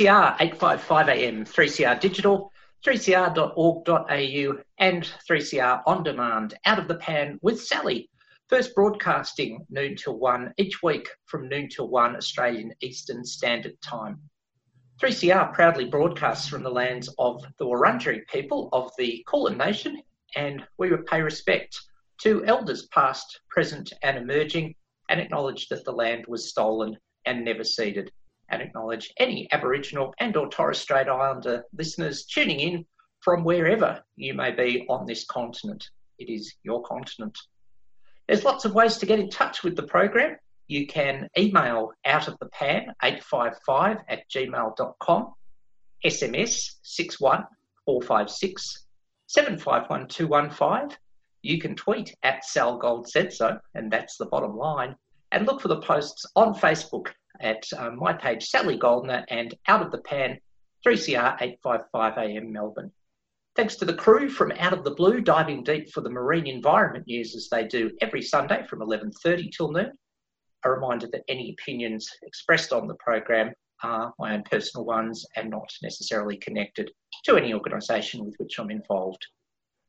3CR, 855 AM, 3CR Digital, 3cr.org.au, and 3CR On Demand, Out of the Pan with Sally. First broadcasting noon till 1 each week from noon till 1 Australian Eastern Standard Time. 3CR proudly broadcasts from the lands of the Wurundjeri people of the Kulin Nation, and we pay respect to elders past, present, and emerging, and acknowledge that the land was stolen and never ceded and acknowledge any Aboriginal and or Torres Strait Islander listeners tuning in from wherever you may be on this continent. It is your continent. There's lots of ways to get in touch with the program. You can email out of the pan 855 at gmail.com, SMS 61456 751215. You can tweet at Sal Gold said so, and that's the bottom line. and look for the posts on Facebook at um, my page, Sally Goldner, and Out of the Pan, 3CR 855 AM Melbourne. Thanks to the crew from Out of the Blue, diving deep for the marine environment news as they do every Sunday from 11.30 till noon. A reminder that any opinions expressed on the program are my own personal ones and not necessarily connected to any organisation with which I'm involved.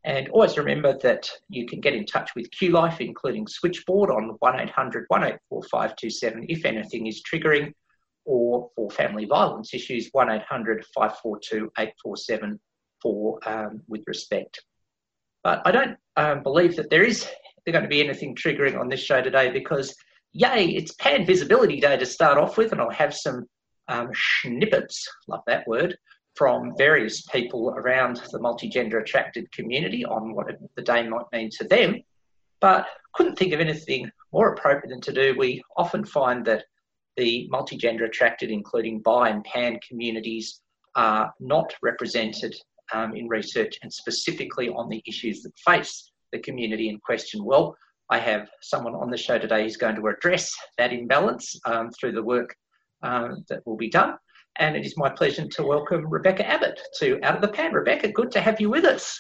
And always remember that you can get in touch with Q Life, including Switchboard on 1800 184 527 if anything is triggering, or for family violence issues, 1800 542 847 for um, with respect. But I don't um, believe that there is going to be anything triggering on this show today because, yay, it's Pan Visibility Day to start off with, and I'll have some um, snippets, love that word, from various people around the multi-gender attracted community on what the day might mean to them. But couldn't think of anything more appropriate than to do. We often find that the multi-gender attracted, including bi and pan communities, are not represented um, in research and specifically on the issues that face the community in question. Well, I have someone on the show today who's going to address that imbalance um, through the work um, that will be done. And it is my pleasure to welcome Rebecca Abbott to Out of the Pan. Rebecca, good to have you with us.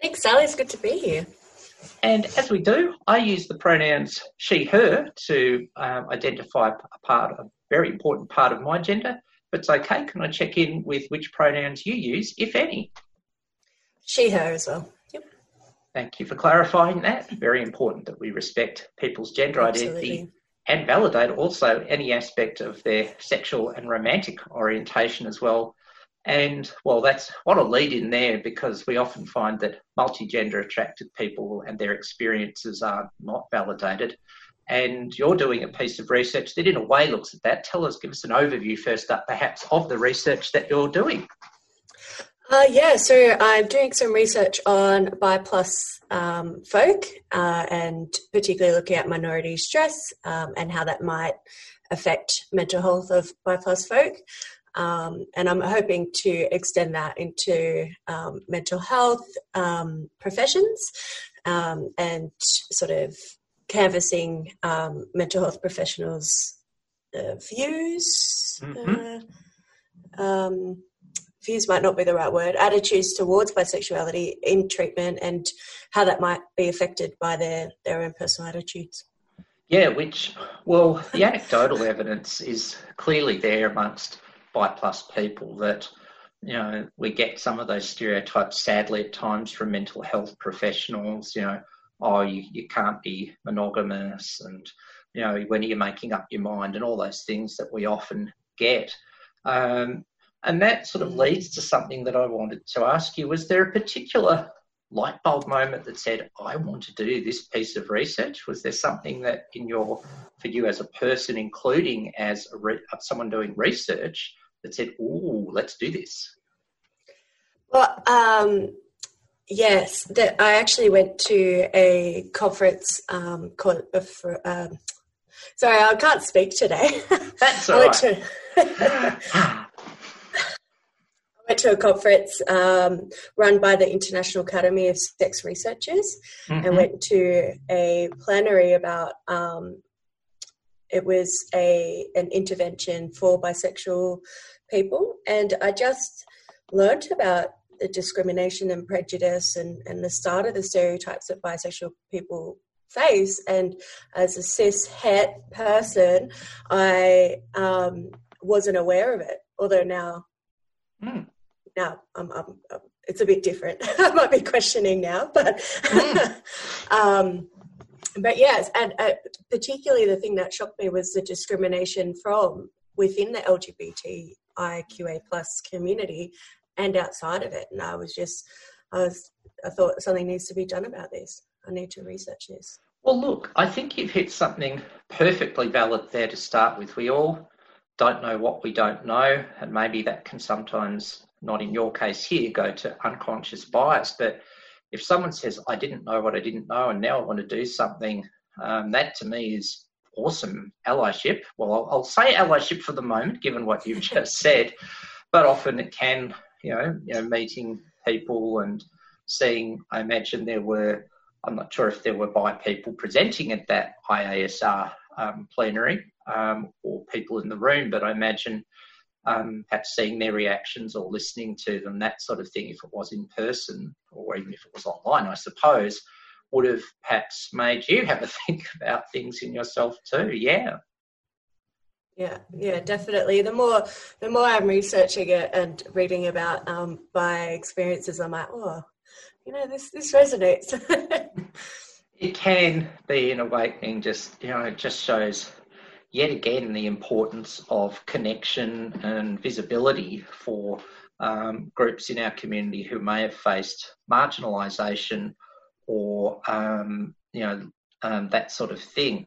Thanks, Sally. It's good to be here. And as we do, I use the pronouns she, her to um, identify a part, a very important part of my gender. But it's okay. Can I check in with which pronouns you use, if any? She, her as well. Yep. Thank you for clarifying that. Very important that we respect people's gender Absolutely. identity and validate also any aspect of their sexual and romantic orientation as well. And well, that's what a lead in there because we often find that multi-gender attracted people and their experiences are not validated. And you're doing a piece of research that, in a way, looks at that. Tell us, give us an overview first up, perhaps, of the research that you're doing. Uh, yeah, so I'm doing some research on bi plus um, folk uh, and particularly looking at minority stress um, and how that might affect mental health of bi plus folk. Um, and I'm hoping to extend that into um, mental health um, professions um, and sort of canvassing mental health professionals' uh, views. Mm-hmm. Views might not be the right word, attitudes towards bisexuality in treatment and how that might be affected by their, their own personal attitudes. Yeah, which, well, the anecdotal evidence is clearly there amongst bi plus people that, you know, we get some of those stereotypes sadly at times from mental health professionals, you know, oh, you, you can't be monogamous and, you know, when are you making up your mind and all those things that we often get. Um, and that sort of leads to something that I wanted to ask you. Was there a particular light bulb moment that said, I want to do this piece of research? Was there something that in your, for you as a person, including as re- someone doing research, that said, oh, let's do this? Well, um, yes, that I actually went to a conference um, called, uh, for, um, sorry, I can't speak today. That's all right. Went to a conference um, run by the International Academy of Sex Researchers mm-hmm. and went to a plenary about um, it was a an intervention for bisexual people and I just learned about the discrimination and prejudice and, and the start of the stereotypes that bisexual people face and as a cis het person I um, wasn't aware of it although now Mm. Now, I'm, I'm, I'm, it's a bit different. I might be questioning now, but mm. um, but yes, and uh, particularly the thing that shocked me was the discrimination from within the LGBTIQA plus community and outside of it. And I was just, I was, I thought something needs to be done about this. I need to research this. Well, look, I think you've hit something perfectly valid there to start with. We all don't know what we don't know, and maybe that can sometimes, not in your case here, go to unconscious bias. But if someone says, I didn't know what I didn't know, and now I want to do something, um, that to me is awesome allyship. Well, I'll, I'll, say allyship for the moment, given what you've just said, but often it can, you know, you know, meeting people and seeing. I imagine there were I'm not sure if there were bi people presenting at that IASR um, plenary um, or people in the room, but I imagine um, perhaps seeing their reactions or listening to them, that sort of thing, if it was in person or even if it was online, I suppose, would have perhaps made you have a think about things in yourself too. Yeah. Yeah, yeah, definitely. The more the more I'm researching it and reading about um, my experiences, I'm like, oh, you know, this this resonates. it can be an awakening. Just you know, it just shows yet again the importance of connection and visibility for um, groups in our community who may have faced marginalisation or um, you know um, that sort of thing.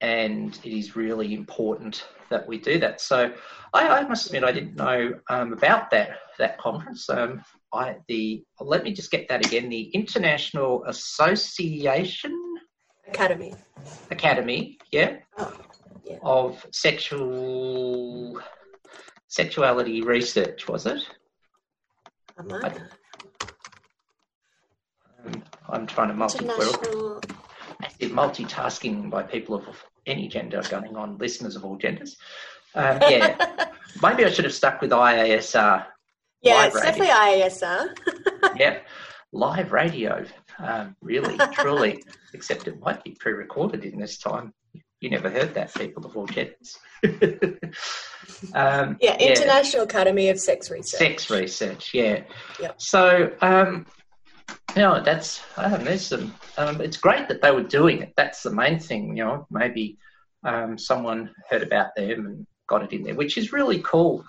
And it is really important that we do that. So I, I must admit I didn't know um, about that that conference. Um, I the let me just get that again. The International Association Academy Academy, yeah. Oh yeah. of sexual sexuality research, was it? I, um, I'm trying to multitask. Multitasking by people of any gender going on, listeners of all genders. Um, yeah, maybe I should have stuck with IASR. Yeah, it's radio. definitely IASR. yeah, live radio, um, really, truly. Except it might be pre-recorded in this time. You never heard that, people of all genders. um, yeah, International yeah. Academy of Sex Research. Sex Research, yeah. Yep. So, um, you know, that's, um, there's some, um, it's great that they were doing it. That's the main thing, you know, maybe um, someone heard about them and got it in there, which is really cool.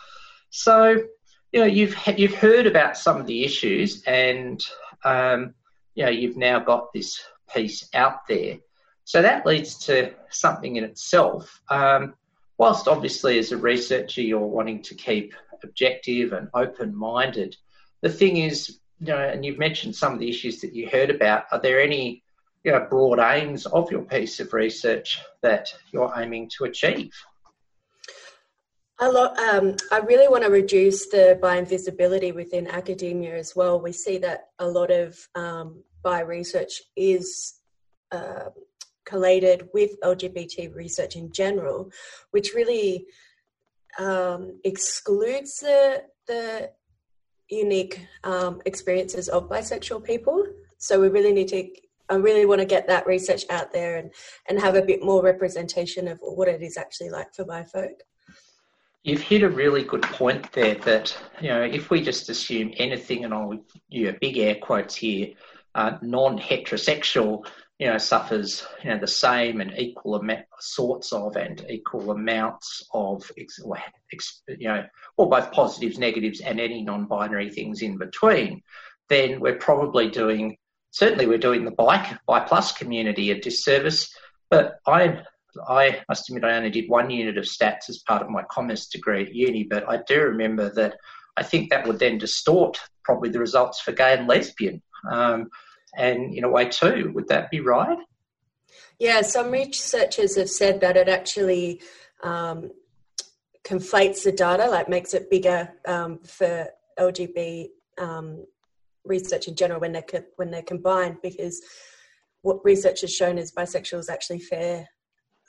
So, you know, you've, you've heard about some of the issues and, um, you know, you've now got this piece out there. So that leads to something in itself. Um, whilst obviously as a researcher you're wanting to keep objective and open-minded, the thing is, you know, and you've mentioned some of the issues that you heard about. Are there any, you know, broad aims of your piece of research that you're aiming to achieve? Lot, um, I really want to reduce the bi invisibility within academia as well. We see that a lot of um, bi research is uh, collated with LGBT research in general, which really um, excludes the the unique um, experiences of bisexual people. So we really need to. I really want to get that research out there and, and have a bit more representation of what it is actually like for bi folk. You've hit a really good point there that, you know, if we just assume anything, and I'll use big air quotes here, uh, non heterosexual you know, suffers, you know, the same and equal amount, sorts of and equal amounts of, you know, or both positives, negatives, and any non-binary things in between, then we're probably doing, certainly we're doing the bike, bi plus community a disservice. But I, I must admit, I only did one unit of stats as part of my commerce degree at uni, but I do remember that I think that would then distort probably the results for gay and lesbian. Um, and in a way too. Would that be right? Yeah, some researchers have said that it actually um, conflates the data, like makes it bigger um, for LGB um, research in general when they're co- when they're combined, because what research has shown is bisexuals actually fare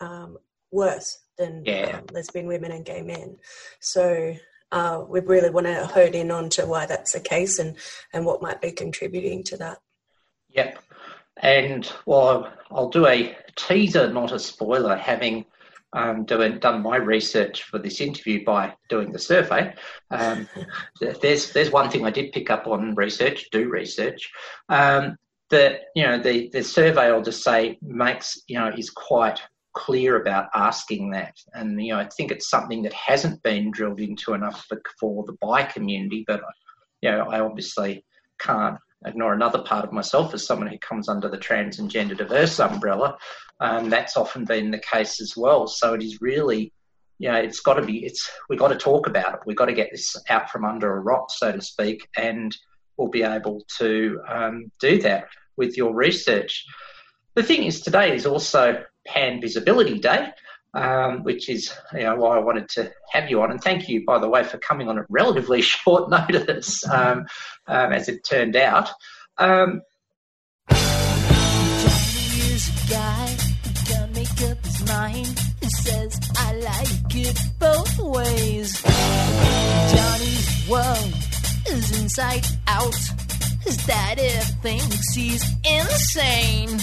um, worse than yeah. Um, lesbian women and gay men. So uh, we really want to hone in on to why that's the case and, and what might be contributing to that. Yep. And well, I'll do a teaser, not a spoiler, having um, doing, done my research for this interview by doing the survey. Um, there's there's one thing I did pick up on research. Do research. Um, that you know the the survey I'll just say makes you know is quite clear about asking that, and you know I think it's something that hasn't been drilled into enough for, for the bi community, but you know I obviously can't ignore another part of myself as someone who comes under the trans and gender diverse umbrella. Um, that's often been the case as well. So it is really, you know, it's got to be, it's, we've got to talk about it. We've got to get this out from under a rock, so to speak, and we'll be able to um, do that with your research. The thing is, today is also Pan Visibility Day um, which is you know why I wanted to have you on. And thank you, by the way, for coming on at relatively short notice, um, um, as it turned out. Um. He says, I like it both ways. Johnny's world is inside out. His daddy thinks he's insane.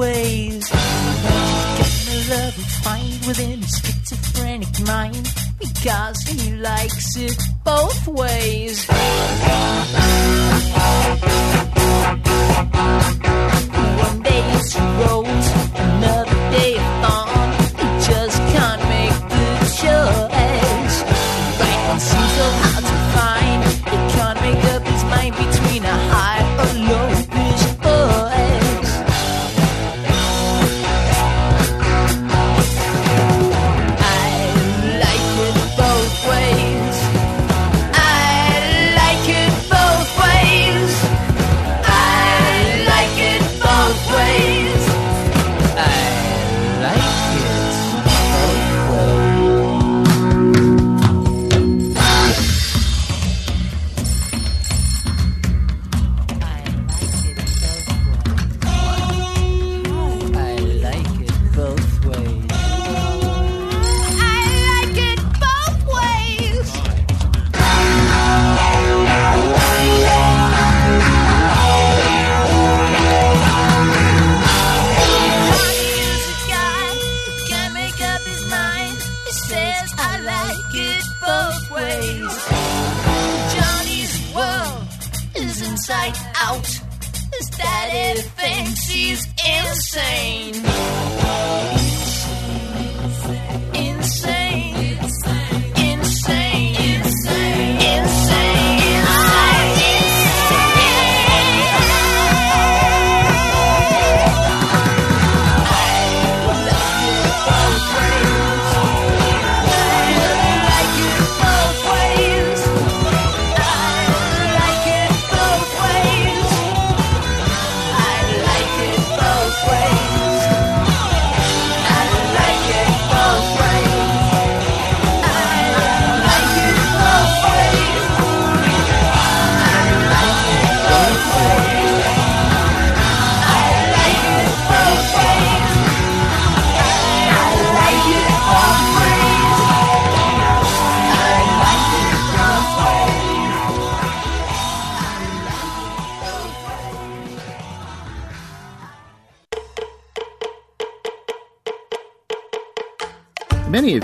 She's getting a love find within his schizophrenic mind because he likes it both ways.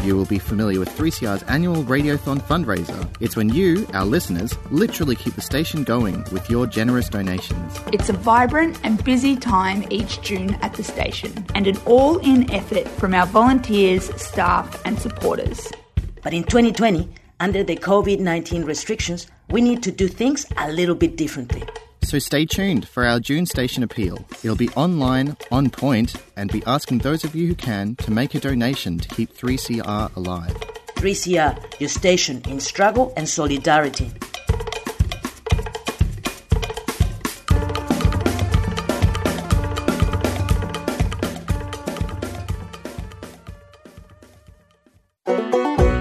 You will be familiar with 3CR's annual Radiothon fundraiser. It's when you, our listeners, literally keep the station going with your generous donations. It's a vibrant and busy time each June at the station, and an all in effort from our volunteers, staff, and supporters. But in 2020, under the COVID 19 restrictions, we need to do things a little bit differently. So stay tuned for our June station appeal. It'll be online, on point, and be asking those of you who can to make a donation to keep 3CR alive. 3CR, your station in struggle and solidarity.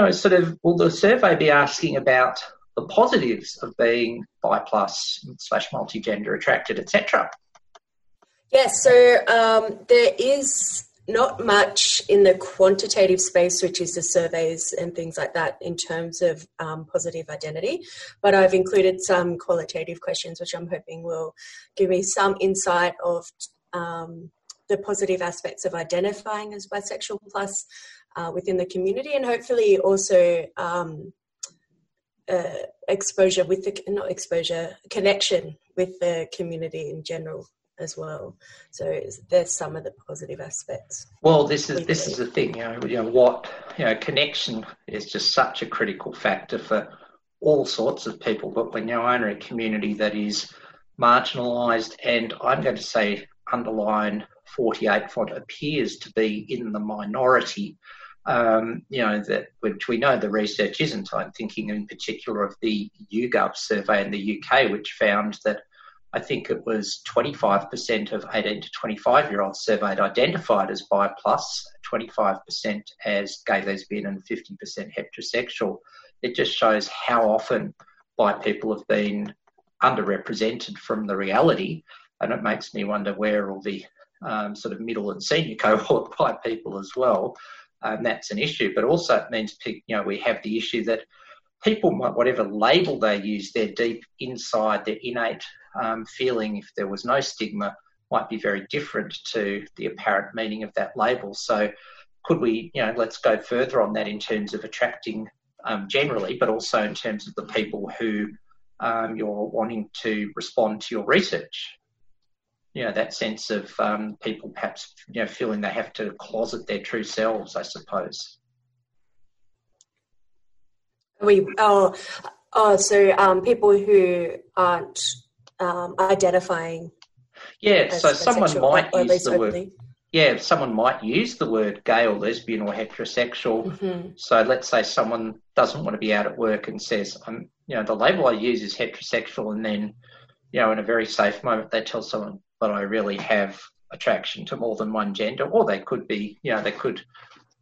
Know, sort of, will the survey be asking about the positives of being bi plus slash multigender attracted, etc.? Yes, so um, there is not much in the quantitative space, which is the surveys and things like that, in terms of um, positive identity. But I've included some qualitative questions, which I'm hoping will give me some insight of um, the positive aspects of identifying as bisexual plus uh, within the community, and hopefully also um, uh, exposure with the not exposure connection with the community in general as well. So there's some of the positive aspects. Well, this is this is the thing, you know, you know what you know, connection is just such a critical factor for all sorts of people. But when you own a community that is marginalised, and I'm going to say underline 48 font appears to be in the minority. Um, you know that which we know the research isn't. I'm thinking in particular of the YouGov survey in the UK, which found that I think it was 25% of 18 to 25 year olds surveyed identified as bi plus, 25% as gay, lesbian, and 50% heterosexual. It just shows how often bi people have been underrepresented from the reality, and it makes me wonder where all the um, sort of middle and senior cohort bi people as well. Um, that's an issue, but also it means you know we have the issue that people might whatever label they use, their deep inside, their innate um, feeling, if there was no stigma, might be very different to the apparent meaning of that label. So, could we, you know, let's go further on that in terms of attracting um, generally, but also in terms of the people who um, you're wanting to respond to your research. You know, that sense of um, people perhaps, you know, feeling they have to closet their true selves, I suppose. We, oh, oh, so um, people who aren't um, identifying. Yeah, so someone might use the word. Yeah, someone might use the word gay or lesbian or heterosexual. Mm-hmm. So let's say someone doesn't want to be out at work and says, "I'm," you know, the label I use is heterosexual, and then, you know, in a very safe moment, they tell someone, "But I really have attraction to more than one gender," or they could be, you know, they could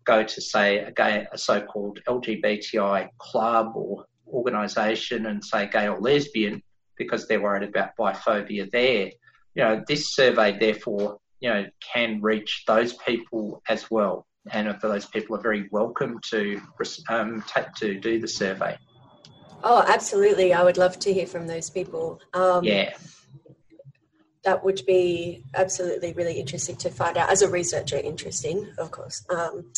go to say a gay, a so-called LGBTI club or organisation and say gay or lesbian, because they're worried about biphobia there. You know, this survey therefore, you know, can reach those people as well. And if those people are very welcome to um, take, to do the survey. Oh, absolutely! I would love to hear from those people. Um, yeah, that would be absolutely really interesting to find out. As a researcher, interesting, of course. Um,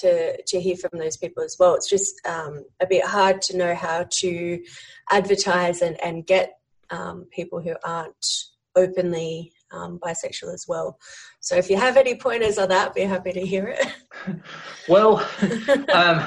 to to hear from those people as well. It's just um, a bit hard to know how to advertise and and get um, people who aren't openly um, bisexual as well. So if you have any pointers on that, be happy to hear it. well, um,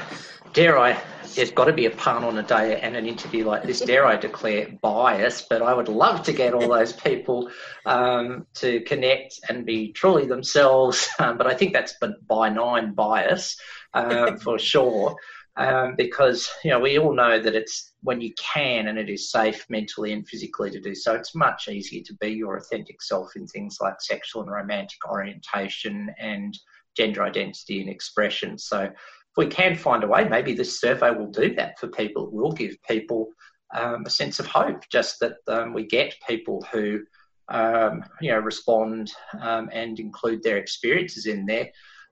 dare I there's got to be a pun on a day and an interview like this. Dare I declare bias? But I would love to get all those people um, to connect and be truly themselves. Um, but I think that's by nine bias um, for sure. Um, because you know we all know that it's when you can and it is safe mentally and physically to do so, it's much easier to be your authentic self in things like sexual and romantic orientation and gender identity and expression. So we can find a way, maybe this survey will do that for people. It will give people um, a sense of hope, just that um, we get people who um, you know respond um, and include their experiences in there.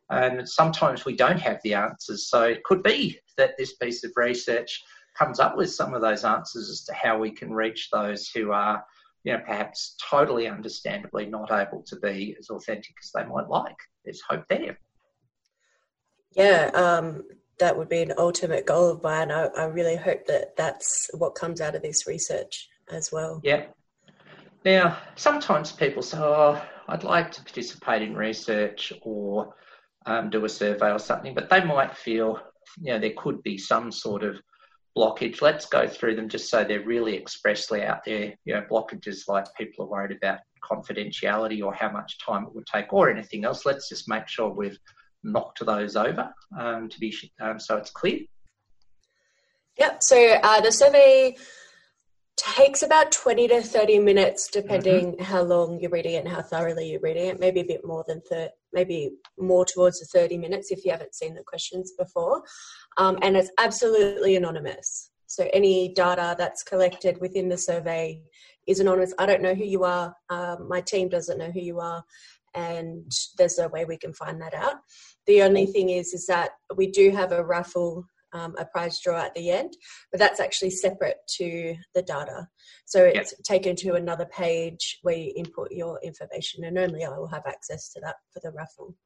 And sometimes we don't have the answers, so it could be that this piece of research comes up with some of those answers as to how we can reach those who are, you know, perhaps totally understandably not able to be as authentic as they might like. There's hope there yeah, um, that would be an ultimate goal of mine. I, I really hope that that's what comes out of this research as well. Yeah. Now, sometimes people say, oh, I'd like to participate in research or um, do a survey or something, but they might feel, you know, there could be some sort of blockage. Let's go through them just so they're really expressly out there. You know, blockages like people are worried about confidentiality or how much time it would take or anything else. Let's just make sure we've knocked those over um, to be um, so it's clear. Yep. So uh, the survey takes about 20 to 30 minutes depending mm-hmm. how long you're reading it and how thoroughly you're reading it maybe a bit more than 30 maybe more towards the 30 minutes if you haven't seen the questions before um, and it's absolutely anonymous So any data that's collected within the survey is anonymous. I don't know who you are. Um, my team doesn't know who you are, and there's no way we can find that out. The only thing is, is that we do have a raffle, um, a prize draw at the end, but that's actually separate to the data. So it's yep. taken to another page where you input your information, and only I will have access to that for the raffle.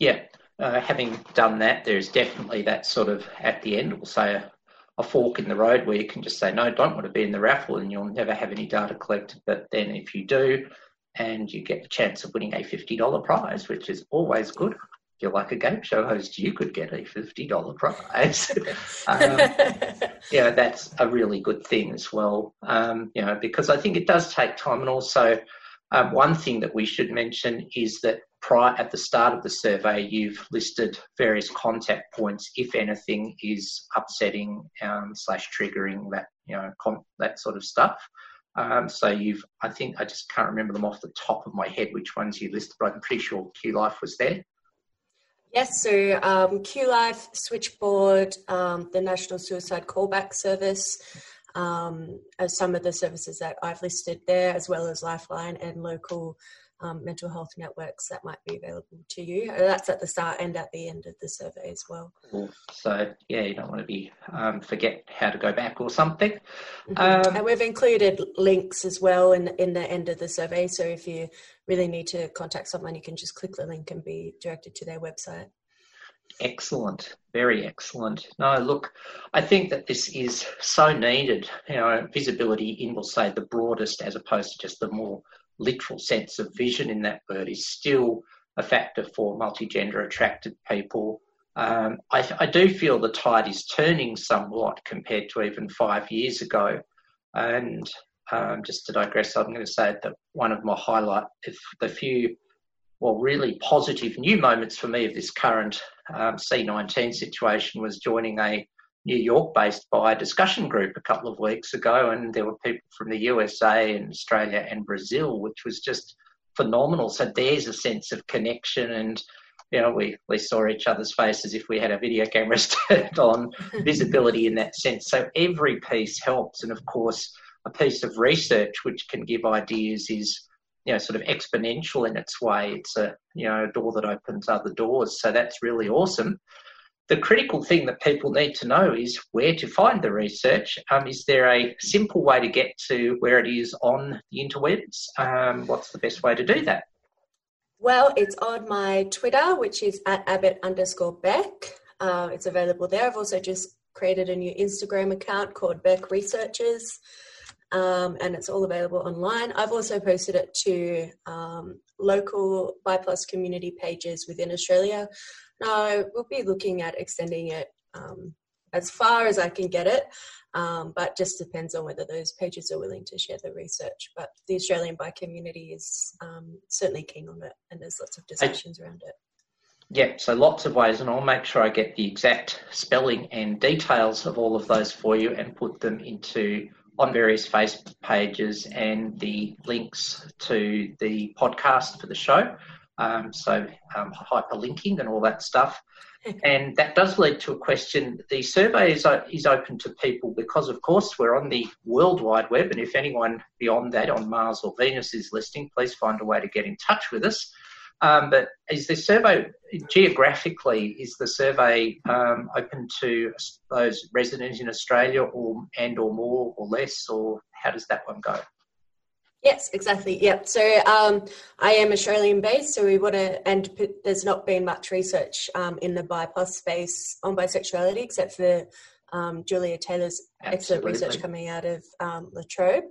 Yeah, uh, having done that, there's definitely that sort of at the end, we'll say a, a, fork in the road where you can just say, no, don't want to be in the raffle, and you'll never have any data collected. But then if you do, and you get the chance of winning a $50 prize, which is always good. If you're like a game show host, you could get a $50 prize. um, yeah, that's a really good thing as well, um, you know, because I think it does take time. And also, um, one thing that we should mention is that prior at the start of the survey, you've listed various contact points if anything is upsetting um, slash triggering that you know com- that sort of stuff. Um, so you've, I think, I just can't remember them off the top of my head which ones you listed, but I'm pretty sure Q Life was there. Yes, so um, Q Life, Switchboard, um, the National Suicide Callback Service, um, some of the services that I've listed there, as well as Lifeline and local um, mental health networks that might be available to you. Uh, that's at the start and at the end of the survey as well. So yeah, you don't want to be um, forget how to go back or something. Mm-hmm. Um, and we've included links as well in in the end of the survey. So if you really need to contact someone, you can just click the link and be directed to their website. Excellent, very excellent. No, look, I think that this is so needed. You know, visibility in, we'll say, the broadest as opposed to just the more literal sense of vision in that word is still a factor for multi-gender attracted people. Um, I, I, do feel the tide is turning somewhat compared to even five years ago. And um, just to digress, I'm going to say that one of my highlight, if the few, well, really positive new moments for me of this current um, C19 situation was joining a New York based bi discussion group a couple of weeks ago, and there were people from the USA and Australia and Brazil, which was just phenomenal. So there's a sense of connection and you know, we, we saw each other's faces if we had our video cameras turned on, visibility in that sense. So every piece helps. And of course, a piece of research which can give ideas is, you know, sort of exponential in its way. It's a, you know, a door that opens other doors. So that's really awesome the critical thing that people need to know is where to find the research. Um, is there a simple way to get to where it is on the interwebs? Um, what's the best way to do that? Well, it's on my Twitter, which is at Abbott underscore Beck. Uh, it's available there. I've also just created a new Instagram account called Beck Researchers, um, and it's all available online. I've also posted it to um, local BIPLUS community pages within Australia. No, we'll be looking at extending it um, as far as I can get it, um, but just depends on whether those pages are willing to share the research. But the Australian bi community is um, certainly keen on it, and there's lots of discussions around it. Yeah, so lots of ways, and I'll make sure I get the exact spelling and details of all of those for you and put them into on various Facebook pages and the links to the podcast for the show. Um, so um, hyperlinking and all that stuff. And that does lead to a question. The survey is, is open to people because, of course, we're on the World Wide Web. And if anyone beyond that on Mars or Venus is listening, please find a way to get in touch with us. Um, but is the survey geographically is the survey um, open to those residents in Australia or and or more or less, or how does that one go? Yes, exactly. Yep. So um, I am Australian based, so we want to, and there's not been much research um, in the BIPLUS space on bisexuality except for um, Julia Taylor's Absolutely. excellent research coming out of um, La Trobe.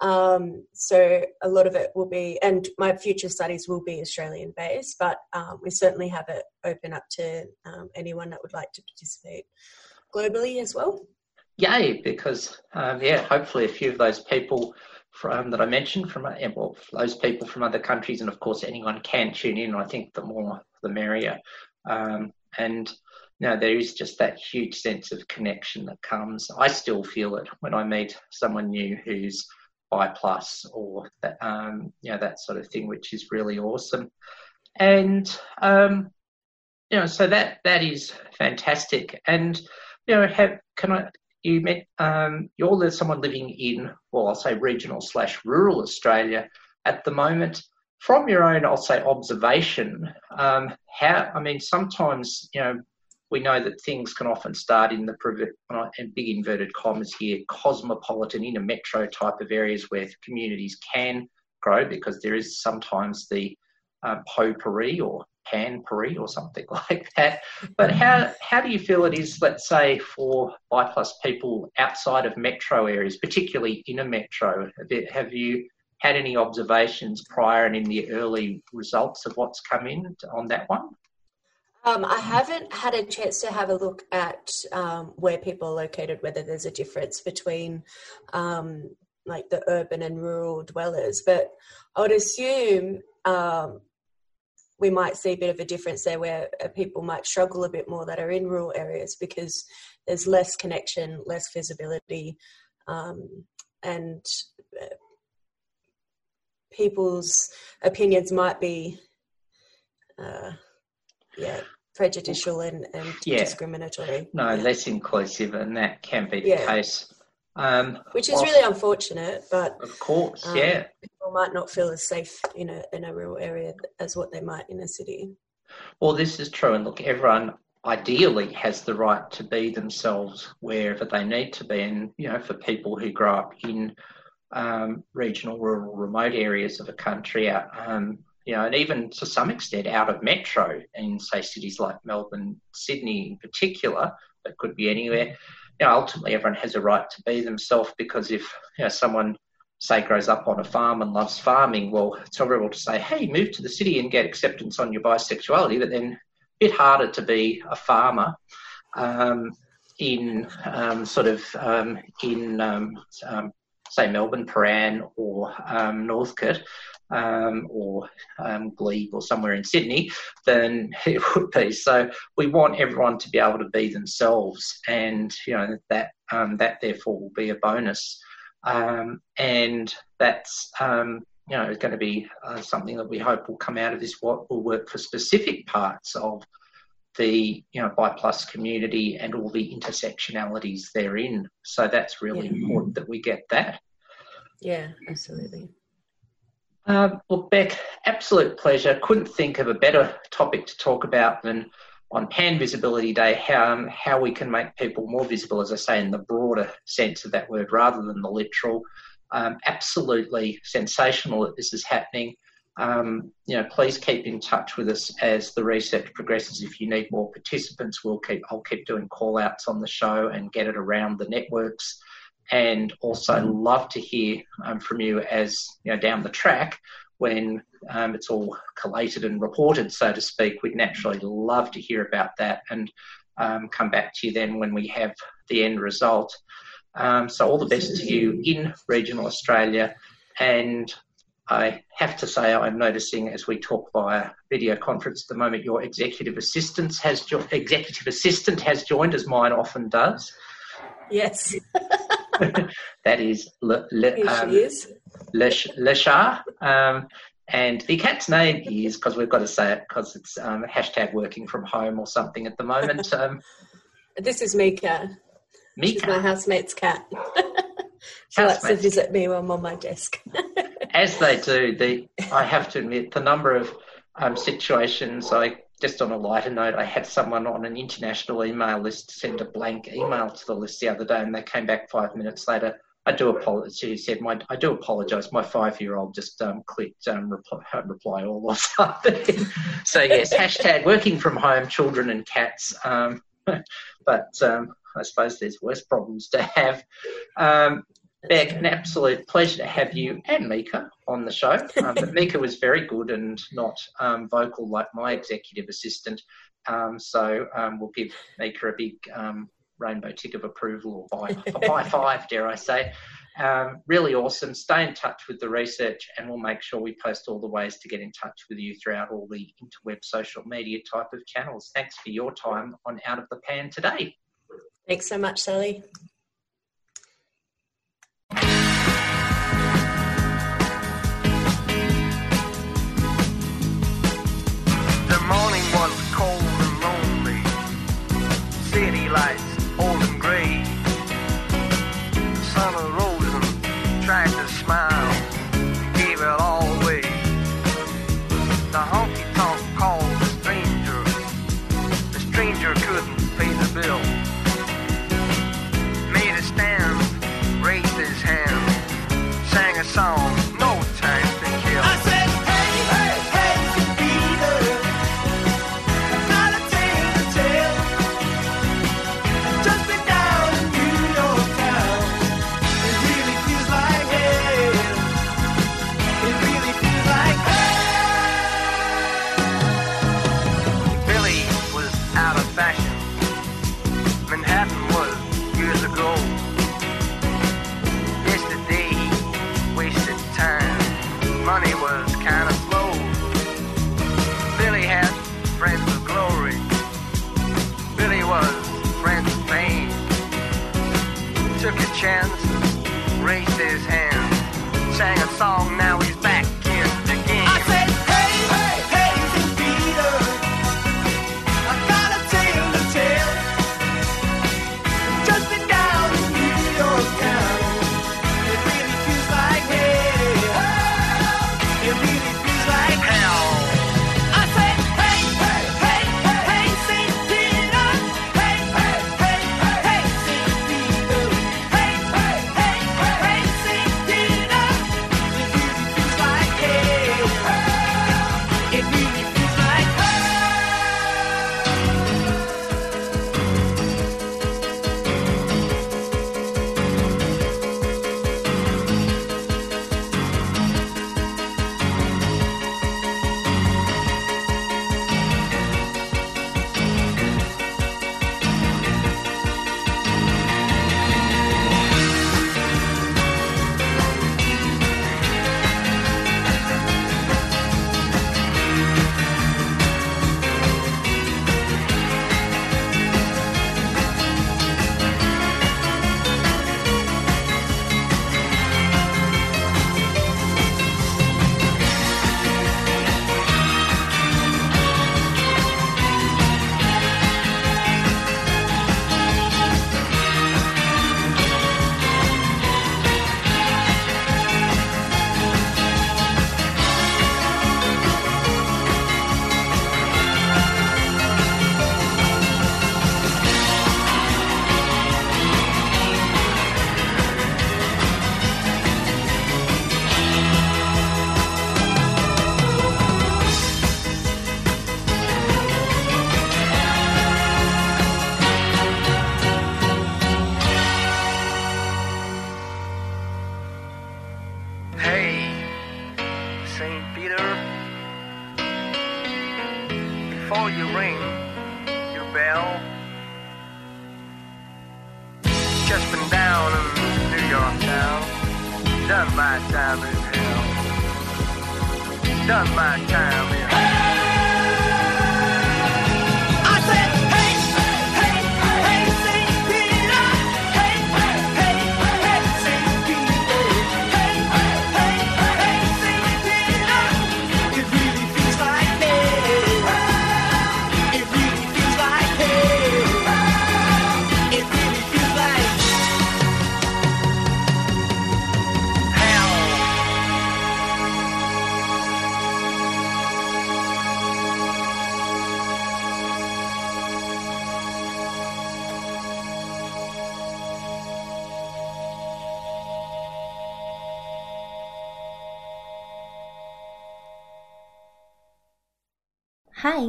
Um, so a lot of it will be, and my future studies will be Australian based, but um, we certainly have it open up to anyone that would like to participate globally as well. Yay, because yeah, hopefully a few of those people from that I mentioned from uh, well, those people from other countries, and of course anyone can tune in. I think the more the merrier. Um, and know, there is just that huge sense of connection that comes. I still feel it when I meet someone new who's bi plus or that um, you know that sort of thing, which is really awesome. And um, you know, so that that is fantastic. And you know, have can I you met, um, you're someone living in, well, I'll say regional slash rural Australia at the moment. From your own, I'll say observation, um, how, I mean, sometimes, you know, we know that things can often start in the in big inverted commas here, cosmopolitan, inner metro type of areas where communities can grow because there is sometimes the uh, potpourri or panpourri or something like that. But how how do you feel it is, let's say, for I BIPLUS people outside of metro areas, particularly inner metro? Have you had any observations prior and in the early results of what's come in on that one? Um, I haven't had a chance to have a look at um, where people are located, whether there's a difference between um, like the urban and rural dwellers, but I would assume um, we might see a bit of a difference there where uh, people might struggle a bit more that are in rural areas because there's less connection, less visibility, um, and uh, people's opinions might be. Uh, yeah, prejudicial and, and yeah. discriminatory. No, less inclusive, and that can be the yeah. case. Um, Which is really unfortunate, but of course, um, yeah, people might not feel as safe in a in a rural area as what they might in a city. Well, this is true, and look, everyone ideally has the right to be themselves wherever they need to be, and you know, for people who grow up in um, regional, rural, remote areas of a country, um, you know, and even to some extent out of metro in say cities like Melbourne, Sydney in particular, but could be anywhere. You know, ultimately everyone has a right to be themselves because if you know someone say grows up on a farm and loves farming, well, it's horrible to say, hey, move to the city and get acceptance on your bisexuality, but then a bit harder to be a farmer um, in um, sort of um, in um, um, say Melbourne, Prahran, or um, Northcote, um, or um, Glebe or somewhere in Sydney than it would be. So we want everyone to be able to be themselves, and you know that um, that therefore will be a bonus, um, and that's um, you know it's going to be uh, something that we hope will come out of this. What will work for specific parts of the you know bi plus community and all the intersectionalities therein. So that's really yeah. important that we get that. Yeah, absolutely. Um, well, Beck, absolute pleasure. Couldn't think of a better topic to talk about than on Pan Visibility Day how, um, how we can make people more visible, as I say, in the broader sense of that word rather than the literal. Um, absolutely sensational that this is happening. Um, you know, please keep in touch with us as the research progresses. If you need more participants, we'll keep I'll keep doing call outs on the show and get it around the networks and also love to hear um, from you as you know down the track when um, it's all collated and reported, so to speak. We'd naturally love to hear about that and um, come back to you then when we have the end result. Um, so all the best to you in regional Australia, and I have to say I'm noticing as we talk via video conference at the moment, your executive assistant has jo- executive assistant has joined, as mine often does. Yes. that is Le, Le, um, Le, Le um, and the cat's name is, because we've got to say it, because it's um, hashtag working from home or something at the moment. Um, this is Mika. Mika. She's my housemate's cat. she housemate's likes to visit me when I'm on my desk. As they do. The I have to admit, the number of um, situations I just on a lighter note, I had someone on an international email list send a blank email to the list the other day, and they came back five minutes later. I do apologize. She said, "My I do apologise. My five-year-old just um, clicked um, reply, reply all or something." so yes, hashtag working from home, children and cats. Um, but um, I suppose there's worse problems to have. Beck, an absolute pleasure to have you and Mika on the show. Um, but Mika was very good and not um, vocal like my executive assistant. Um, so um, we'll give Mika a big um, rainbow tick of approval or by, by five, dare I say. Um, really awesome. Stay in touch with the research and we'll make sure we post all the ways to get in touch with you throughout all the interweb social media type of channels. Thanks for your time on Out of the Pan today. Thanks so much, Sally. City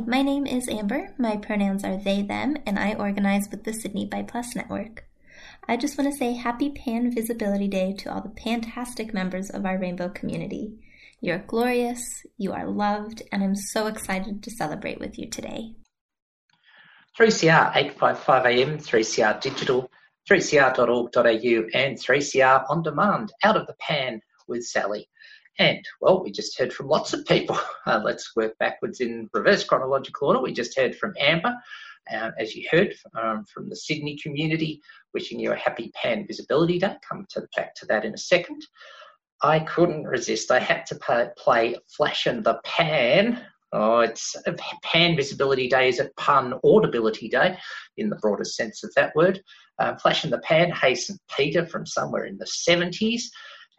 my name is Amber. My pronouns are they, them, and I organize with the Sydney Bi Plus Network. I just want to say Happy Pan Visibility Day to all the fantastic members of our rainbow community. You're glorious, you are loved, and I'm so excited to celebrate with you today. 3CR 855 AM, 3CR Digital, 3cr.org.au, and 3CR On Demand, Out of the Pan with Sally. And, well, we just heard from lots of people. Uh, let's work backwards in reverse chronological order. We just heard from Amber, uh, as you heard um, from the Sydney community, wishing you a happy Pan Visibility Day. Come to, back to that in a second. I couldn't resist. I had to play, play Flash and the Pan. Oh, it's Pan Visibility Day is a pun audibility day in the broadest sense of that word. Um, Flash and the Pan, Hey St. Peter from somewhere in the 70s.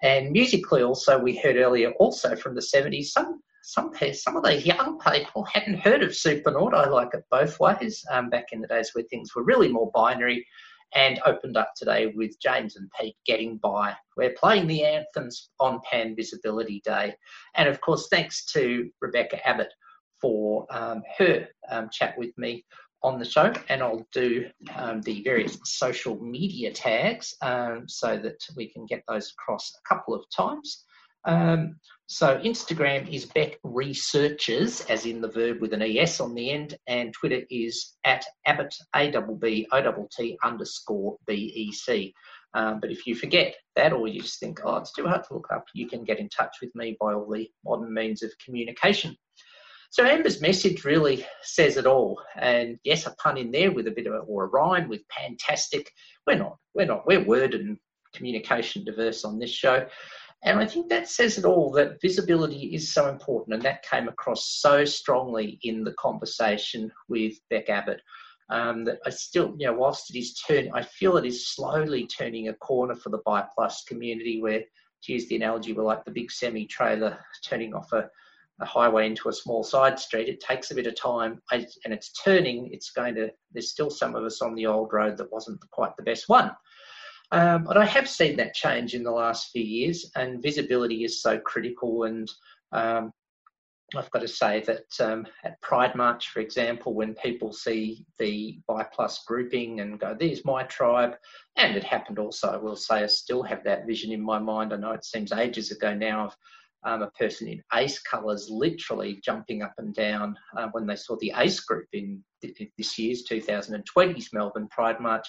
And musically, also, we heard earlier, also from the 70s, some some some of the young people hadn't heard of Supernaut. I like it both ways. Um, back in the days where things were really more binary, and opened up today with James and Pete getting by. We're playing the anthems on Pan Visibility Day, and of course, thanks to Rebecca Abbott for um, her um, chat with me on the show, and I'll do um, the various social media tags um, so that we can get those across a couple of times. Um, so Instagram is Beck Researches, as in the verb with an es on the end, and Twitter is at Abbott A double B O double T underscore B E C. Um, but if you forget that, or you just think, oh, it's too hard to look up, you can get in touch with me by all the modern means of communication. So Amber's message really says it all. And yes, a pun in there with a bit of a, or a rhyme with fantastic. We're not, we're not, we're word and communication diverse on this show. And I think that says it all that visibility is so important. And that came across so strongly in the conversation with Beck Abbott. Um, that I still, you know, whilst it is turning, I feel it is slowly turning a corner for the Bi Plus community where, to use the analogy, we're like the big semi trailer turning off a, a highway into a small side street. It takes a bit of time and it's turning. It's going to, there's still some of us on the old road that wasn't quite the best one. Um, but I have seen that change in the last few years, and visibility is so critical. And um, I've got to say that um, at Pride March, for example, when people see the Bi Plus grouping and go, "There's my tribe," and it happened also. I will say I still have that vision in my mind. I know it seems ages ago now of um, a person in ace colours literally jumping up and down uh, when they saw the ace group in th- this year's 2020's Melbourne Pride March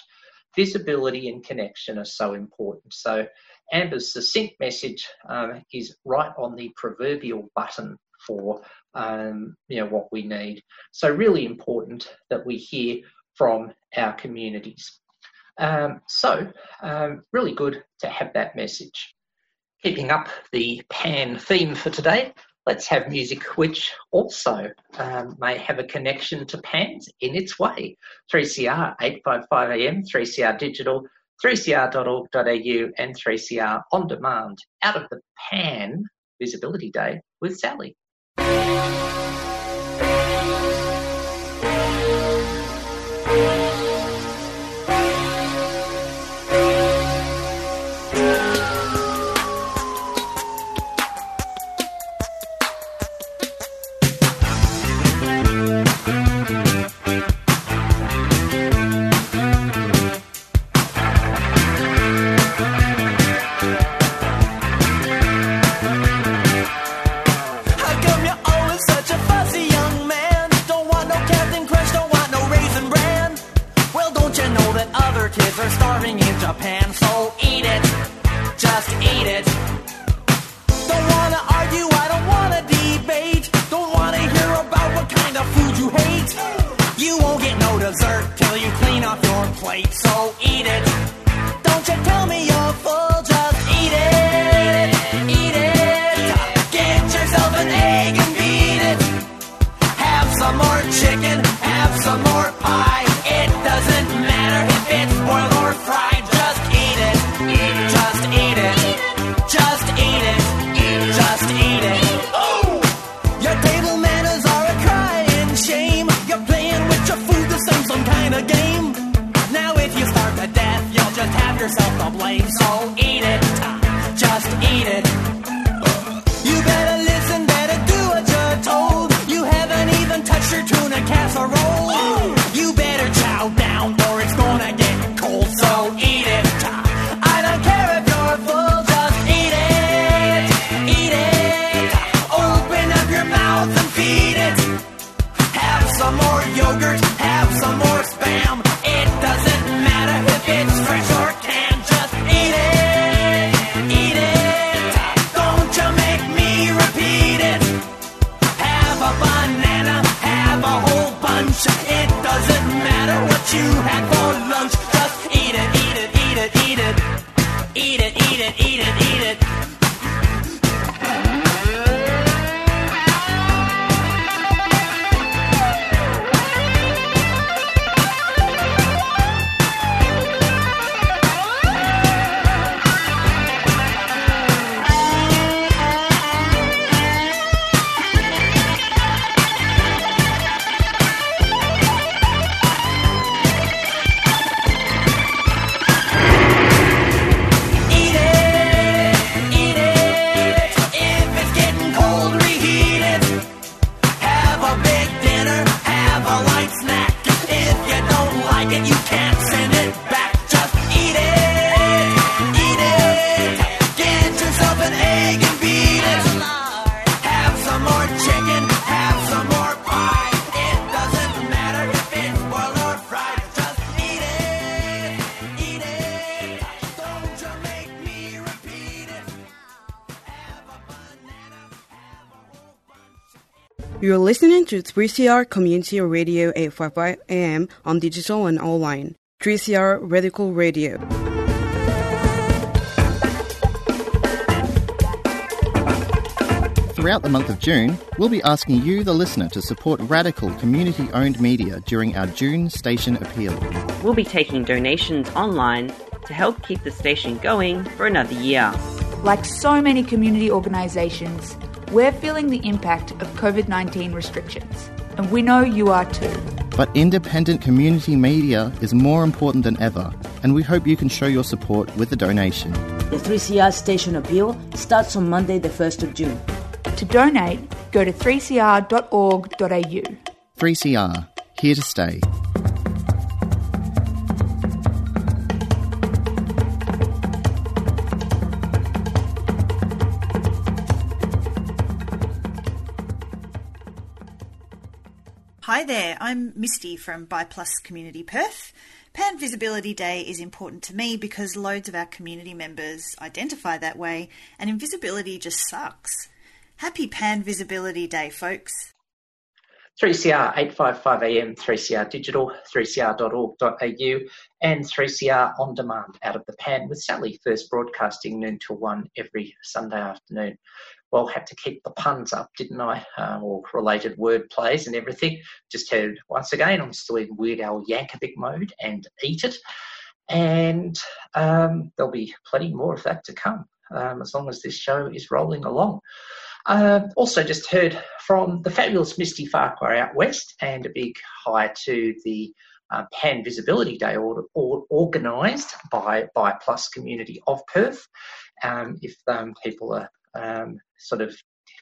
visibility and connection are so important. So Amber's succinct message um, is right on the proverbial button for um, you know what we need. So really important that we hear from our communities. Um, so um, really good to have that message. Keeping up the pan theme for today, let's have music which also um, may have a connection to pans in its way. 3CR 855 AM, 3CR Digital, 3cr.org.au, and 3CR On Demand. Out of the Pan Visibility Day with Sally. So eat it. Just eat it. You're listening to 3CR Community Radio 855 AM on digital and online. 3CR Radical Radio. Throughout the month of June, we'll be asking you, the listener, to support radical community owned media during our June station appeal. We'll be taking donations online to help keep the station going for another year. Like so many community organisations, we're feeling the impact of COVID 19 restrictions, and we know you are too. But independent community media is more important than ever, and we hope you can show your support with a donation. The 3CR station appeal starts on Monday, the 1st of June. To donate, go to 3cr.org.au. 3CR, here to stay. Hi there, I'm Misty from BiPlus Community Perth. Pan Visibility Day is important to me because loads of our community members identify that way, and invisibility just sucks. Happy Pan Visibility Day, folks. 3CR 855 AM, 3CR Digital, 3cr.org.au, and 3CR On Demand out of the pan with Sally, first broadcasting noon till 1 every Sunday afternoon. Well, had to keep the puns up, didn't I? Uh, or related word plays and everything. Just heard once again, I'm still in Weird Al Yankovic mode and eat it. And um, there'll be plenty more of that to come um, as long as this show is rolling along. Uh, also, just heard from the fabulous Misty Farquhar out west, and a big hi to the uh, Pan Visibility Day or, or, organised by Bi Plus Community of Perth. Um, if um, people are um, sort of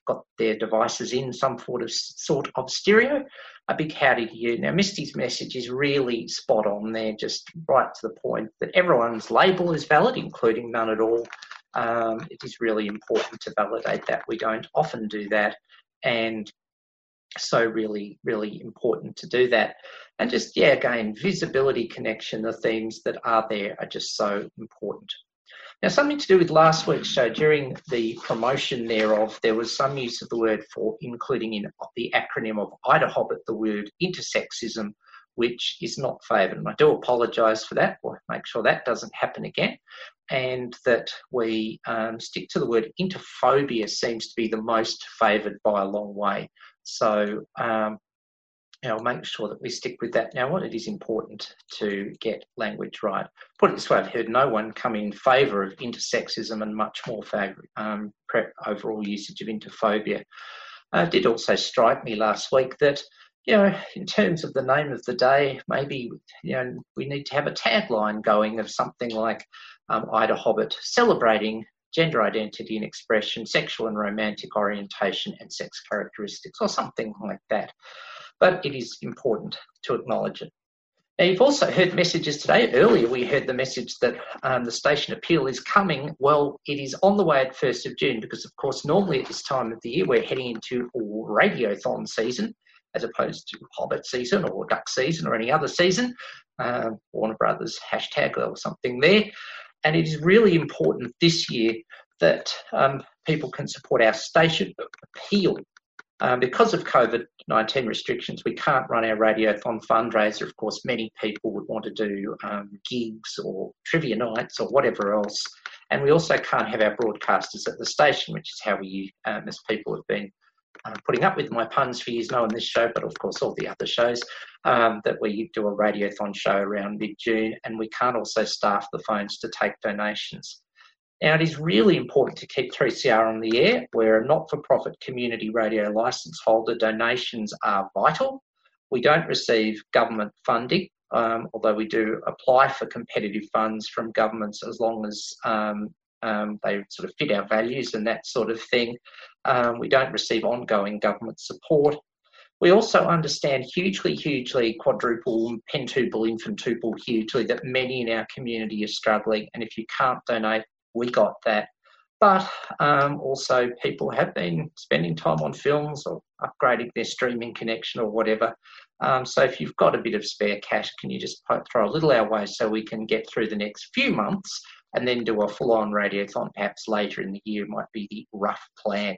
got their devices in some sort of sort of stereo, a big howdy to you. Now, Misty's message is really spot on there, just right to the point that everyone's label is valid, including none at all. Um, it is really important to validate that. We don't often do that, and so really, really important to do that. And just yeah, again, visibility, connection, the themes that are there are just so important. Now, something to do with last week's show, during the promotion thereof, there was some use of the word for including in the acronym of IDAHOBIT the word intersexism, which is not favoured. And I do apologise for that. We'll make sure that doesn't happen again. And that we um, stick to the word interphobia seems to be the most favoured by a long way. So um, know, make sure that we stick with that. Now, what it is important to get language right. Put it this way: I've heard no one come in favour of intersexism and much more favour um, overall usage of interphobia. Uh, it did also strike me last week that you know, in terms of the name of the day, maybe you know we need to have a tagline going of something like um, IDAHOBIT celebrating gender identity and expression, sexual and romantic orientation, and sex characteristics, or something like that. But it is important to acknowledge it. Now, you've also heard messages today. Earlier, we heard the message that um, the station appeal is coming. Well, it is on the way at 1st of June because, of course, normally at this time of the year, we're heading into radiothon season as opposed to Hobbit season or Duck season or any other season. Uh, Warner Brothers hashtag or something there. And it is really important this year that um, people can support our station appeal um, because of COVID 19 restrictions, we can't run our Radiothon fundraiser. Of course, many people would want to do um, gigs or trivia nights or whatever else. And we also can't have our broadcasters at the station, which is how we, um, as people have been uh, putting up with my puns for years, now on this show, but of course all the other shows, um, that we do a Radiothon show around mid June. And we can't also staff the phones to take donations. Now, it is really important to keep 3CR on the air. We're a not for profit community radio licence holder. Donations are vital. We don't receive government funding, um, although we do apply for competitive funds from governments as long as um, um, they sort of fit our values and that sort of thing. Um, we don't receive ongoing government support. We also understand hugely, hugely quadruple, pentuple, infintuple, hugely that many in our community are struggling. And if you can't donate, we got that. But um, also, people have been spending time on films or upgrading their streaming connection or whatever. Um, so, if you've got a bit of spare cash, can you just throw a little our way so we can get through the next few months and then do a full on radiothon perhaps later in the year? Might be the rough plan.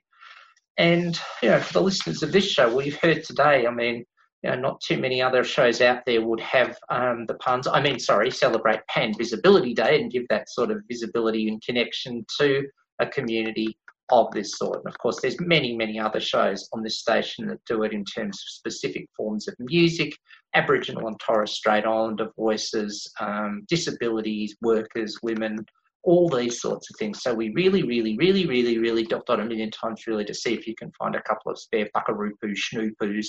And, you know, for the listeners of this show, we've heard today, I mean, you know, not too many other shows out there would have um, the puns. I mean, sorry, celebrate Pan Visibility Day and give that sort of visibility and connection to a community of this sort. And of course, there's many, many other shows on this station that do it in terms of specific forms of music, Aboriginal and Torres Strait Islander voices, um, disabilities, workers, women, all these sorts of things. So we really, really, really, really, really dot dot a million times really to see if you can find a couple of spare buckaroo snoopoos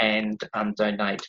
and um, donate.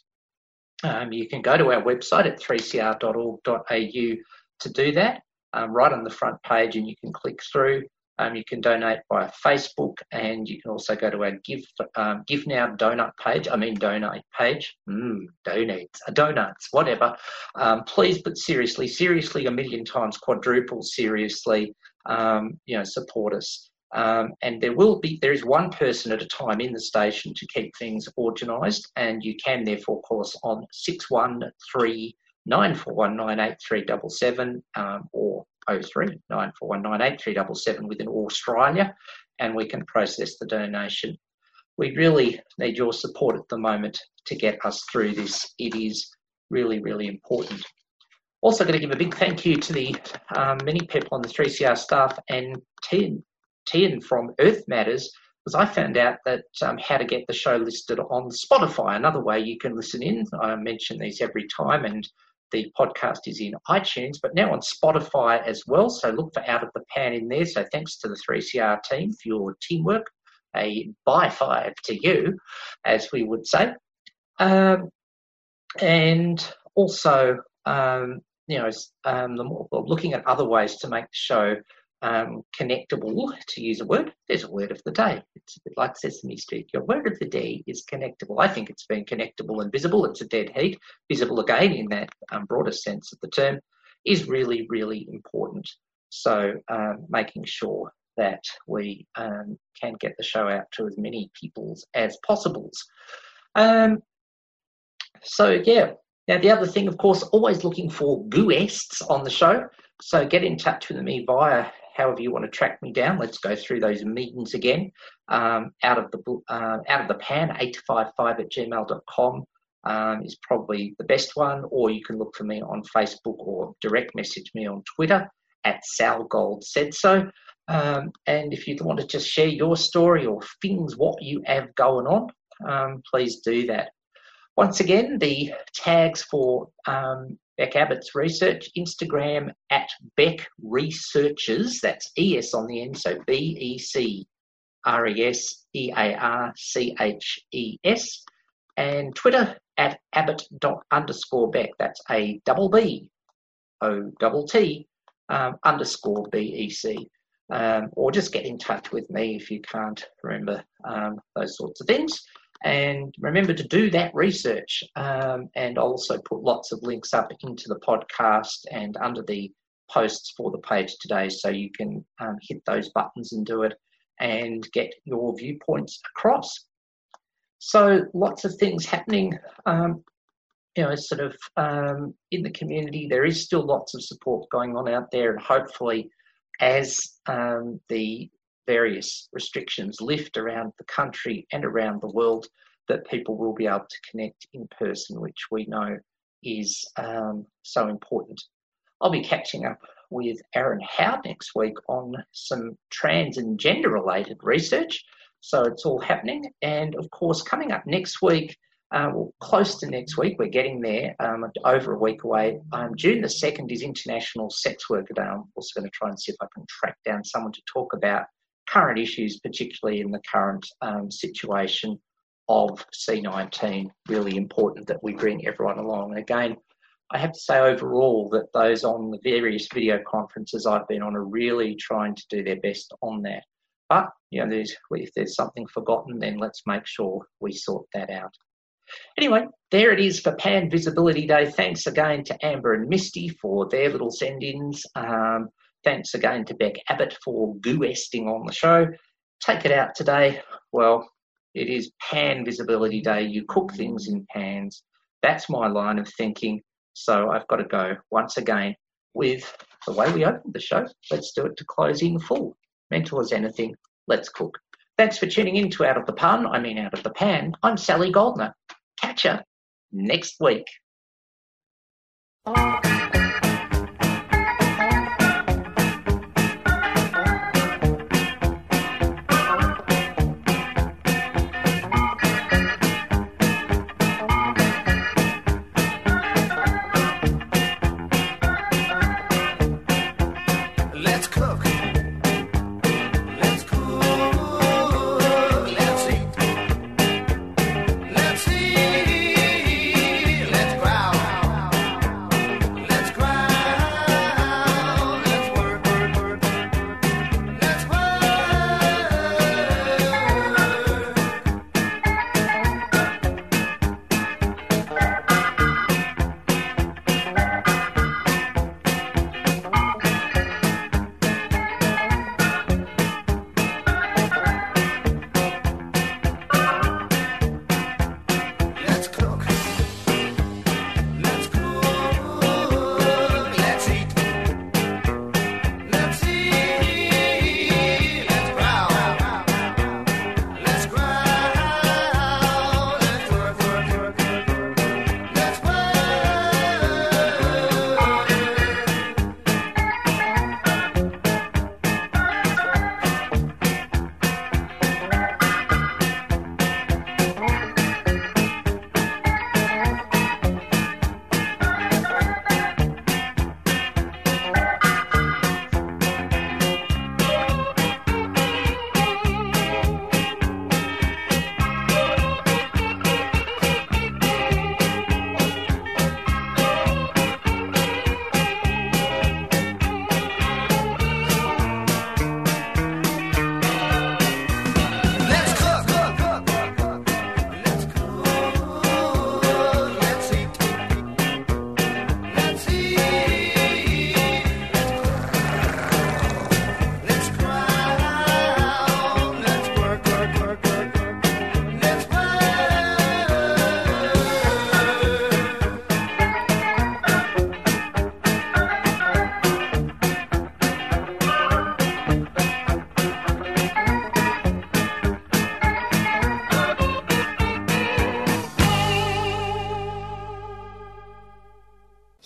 Um, you can go to our website at 3cr.org.au to do that, um, right on the front page, and you can click through. Um, you can donate via Facebook, and you can also go to our Give um, Give Now donut page. I mean donate page. Mm, donates, uh, donuts, whatever. Um, please, but seriously, seriously, a million times, quadruple seriously. Um, you know, support us. Um, and there will be there is one person at a time in the station to keep things organised, and you can therefore call us on six one three nine four one nine eight three double seven um, or 03 94198377 within Australia, and we can process the donation. We really need your support at the moment to get us through this. It is really, really important. Also, going to give a big thank you to the um, many people on the 3CR staff and Tian, Tian from Earth Matters, because I found out that um, how to get the show listed on Spotify. Another way you can listen in. I mention these every time, and the podcast is in iTunes, but now on Spotify as well. So look for Out of the Pan in there. So thanks to the 3CR team for your teamwork. A by five to you, as we would say. Um, and also, um, you know, um, the more, looking at other ways to make the show um, connectable, to use a word. There's a word of the day. It's a bit like Sesame Street. Your word of the day is connectable. I think it's been connectable and visible. It's a dead heat. Visible again in that um, broader sense of the term is really, really important. So um, making sure that we um, can get the show out to as many peoples as possible. Um, so yeah. Now the other thing, of course, always looking for guests on the show. So get in touch with me via however you want to track me down. Let's go through those meetings again. Um, out of the uh, out of the pan, 855 at gmail.com um, is probably the best one, or you can look for me on Facebook or direct message me on Twitter at Sal Gold said so. Um, and if you want to just share your story or things what you have going on, um, please do that. Once again, the tags for um, Beck Abbott's research, Instagram at Beck Researches, that's ES on the end, so B E C R E S E A R C H E S, and Twitter at abbott underscore beck. That's a double B O double T um, underscore BEC. Um, or just get in touch with me if you can't remember um, those sorts of things. And remember to do that research. Um, and I'll also put lots of links up into the podcast and under the posts for the page today so you can um, hit those buttons and do it and get your viewpoints across. So lots of things happening, um, you know, sort of um, in the community. There is still lots of support going on out there, and hopefully, as um, the various restrictions lift around the country and around the world, that people will be able to connect in person, which we know is um, so important. I'll be catching up with Aaron Howard next week on some trans and gender related research. So it's all happening. And of course, coming up next week, uh, well, close to next week, we're getting there, um, over a week away. Um, June the 2nd is International Sex Worker Day. I'm also going to try and see if I can track down someone to talk about current issues, particularly in the current um, situation of C19. Really important that we bring everyone along. And again, I have to say overall that those on the various video conferences I've been on are really trying to do their best on that. But you know, there's, if there's something forgotten, then let's make sure we sort that out. Anyway, there it is for Pan Visibility Day. Thanks again to Amber and Misty for their little send-ins. Um, thanks again to Beck Abbott for goo-esting on the show. Take it out today. Well, it is Pan Visibility Day. You cook things in pans. That's my line of thinking. So I've got to go once again with the way we opened the show. Let's do it to close in full. Mental as anything. Let's cook. Thanks for tuning in to Out of the Pun. I mean, Out of the Pan. I'm Sally Goldner. Catch ya next week. Oh.